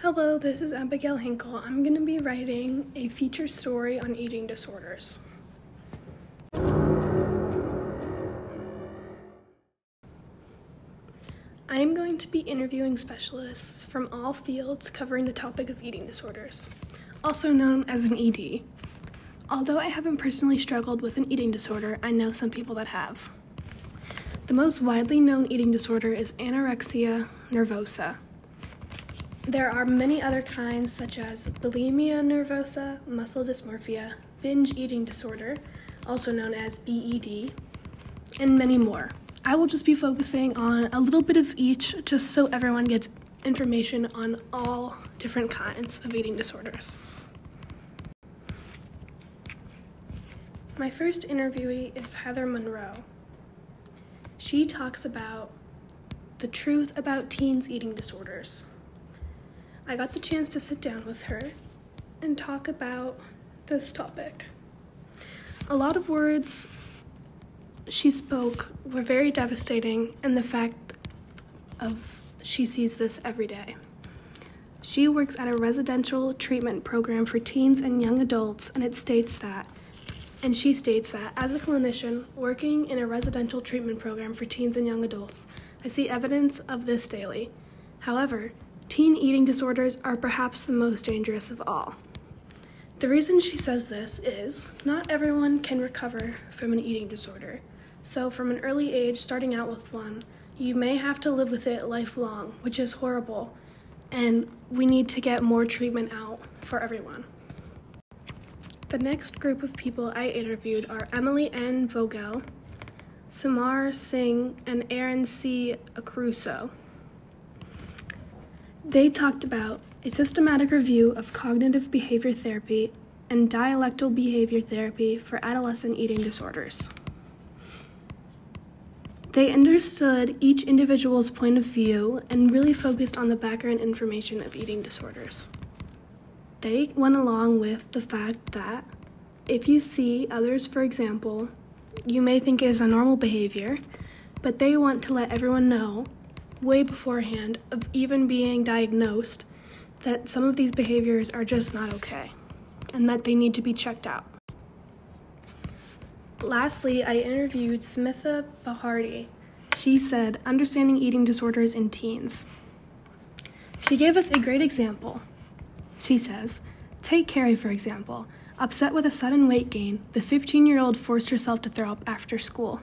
Hello, this is Abigail Hinkle. I'm going to be writing a feature story on eating disorders. I am going to be interviewing specialists from all fields covering the topic of eating disorders, also known as an ED. Although I haven't personally struggled with an eating disorder, I know some people that have. The most widely known eating disorder is anorexia nervosa. There are many other kinds, such as bulimia nervosa, muscle dysmorphia, binge eating disorder, also known as BED, and many more. I will just be focusing on a little bit of each just so everyone gets information on all different kinds of eating disorders. My first interviewee is Heather Monroe. She talks about the truth about teens' eating disorders. I got the chance to sit down with her and talk about this topic. A lot of words she spoke were very devastating, and the fact of she sees this every day. She works at a residential treatment program for teens and young adults, and it states that, and she states that, as a clinician working in a residential treatment program for teens and young adults, I see evidence of this daily. However, Teen eating disorders are perhaps the most dangerous of all. The reason she says this is not everyone can recover from an eating disorder. So, from an early age, starting out with one, you may have to live with it lifelong, which is horrible, and we need to get more treatment out for everyone. The next group of people I interviewed are Emily N. Vogel, Samar Singh, and Erin C. Accurso. They talked about a systematic review of cognitive behavior therapy and dialectal behavior therapy for adolescent eating disorders. They understood each individual's point of view and really focused on the background information of eating disorders. They went along with the fact that if you see others, for example, you may think is a normal behavior, but they want to let everyone know way beforehand of even being diagnosed that some of these behaviors are just not okay and that they need to be checked out. Lastly, I interviewed Smitha Bhandari. She said, Understanding eating disorders in teens. She gave us a great example. She says, Take Carrie, for example. Upset with a sudden weight gain, the 15 year old forced herself to throw up after school.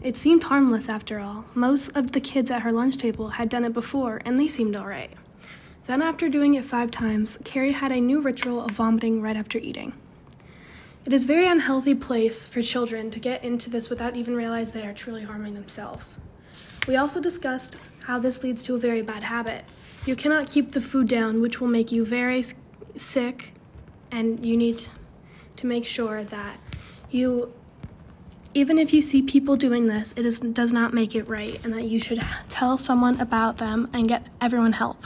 It seemed harmless after all. Most of the kids at her lunch table had done it before, and they seemed alright. Then, after doing it five times, Carrie had a new ritual of vomiting right after eating. It is a very unhealthy place for children to get into this without even realize they are truly harming themselves. We also discussed how this leads to a very bad habit. You cannot keep the food down, which will make you very sick, and you need to make sure that you even if you see people doing this, it is, does not make it right, and that you should tell someone about them and get everyone help.